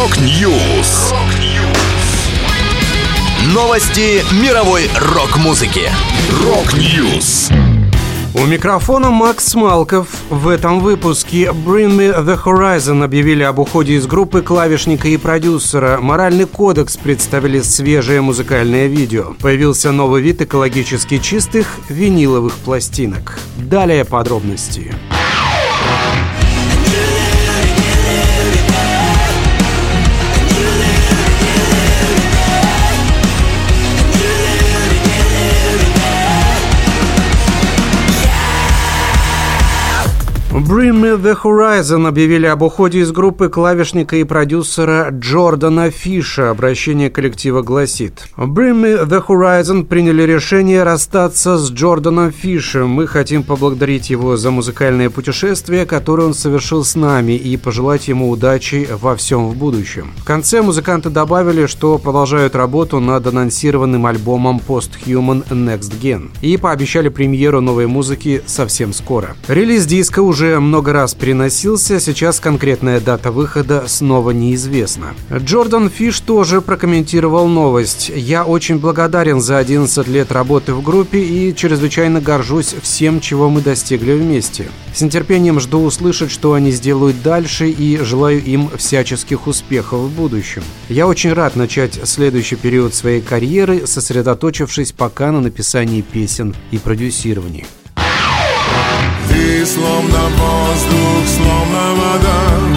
Rock News. Новости мировой рок-музыки. Rock News. У микрофона Макс Малков. В этом выпуске Bring Me The Horizon объявили об уходе из группы клавишника и продюсера. Моральный кодекс представили свежее музыкальное видео. Появился новый вид экологически чистых виниловых пластинок. Далее подробности. Bring Me The Horizon объявили об уходе из группы клавишника и продюсера Джордана Фиша. Обращение коллектива гласит. Bring Me The Horizon приняли решение расстаться с Джорданом Фишем. Мы хотим поблагодарить его за музыкальное путешествие, которое он совершил с нами, и пожелать ему удачи во всем в будущем. В конце музыканты добавили, что продолжают работу над анонсированным альбомом Post-Human Next Gen и пообещали премьеру новой музыки совсем скоро. Релиз диска уже уже много раз переносился, сейчас конкретная дата выхода снова неизвестна. Джордан Фиш тоже прокомментировал новость. «Я очень благодарен за 11 лет работы в группе и чрезвычайно горжусь всем, чего мы достигли вместе. С нетерпением жду услышать, что они сделают дальше и желаю им всяческих успехов в будущем. Я очень рад начать следующий период своей карьеры, сосредоточившись пока на написании песен и продюсировании. Ты словно воздух, словно вода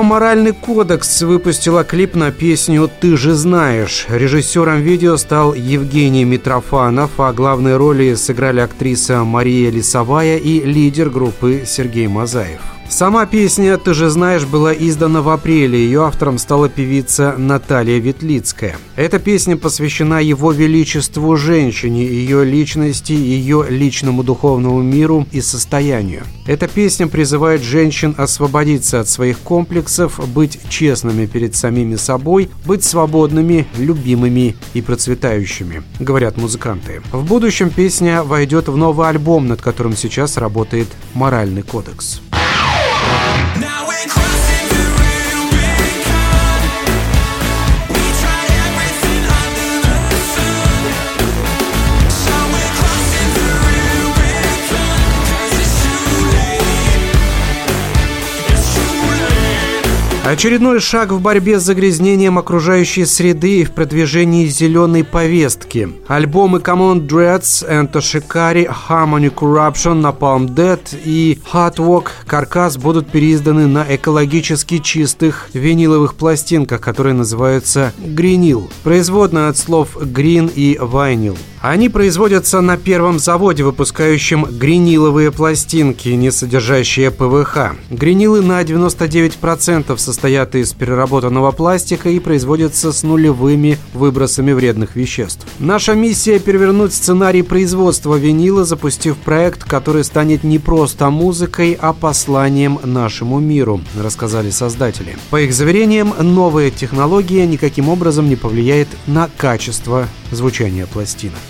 Группа «Моральный кодекс» выпустила клип на песню «Ты же знаешь». Режиссером видео стал Евгений Митрофанов, а главные роли сыграли актриса Мария Лисовая и лидер группы Сергей Мазаев. Сама песня «Ты же знаешь» была издана в апреле. Ее автором стала певица Наталья Ветлицкая. Эта песня посвящена его величеству женщине, ее личности, ее личному духовному миру и состоянию. Эта песня призывает женщин освободиться от своих комплексов, быть честными перед самими собой, быть свободными, любимыми и процветающими, говорят музыканты. В будущем песня войдет в новый альбом, над которым сейчас работает «Моральный кодекс». Now we're crossing Очередной шаг в борьбе с загрязнением окружающей среды и в продвижении зеленой повестки. Альбомы Common Dreads, Ento Shikari, Harmony Corruption, Napalm Dead и Hot Walk Каркас будут переизданы на экологически чистых виниловых пластинках, которые называются Greenil, производная от слов Green и Vinyl. Они производятся на первом заводе, выпускающем гриниловые пластинки, не содержащие ПВХ. Гринилы на 99% состоят из переработанного пластика и производятся с нулевыми выбросами вредных веществ. Наша миссия – перевернуть сценарий производства винила, запустив проект, который станет не просто музыкой, а посланием нашему миру, рассказали создатели. По их заверениям, новая технология никаким образом не повлияет на качество звучания пластинок.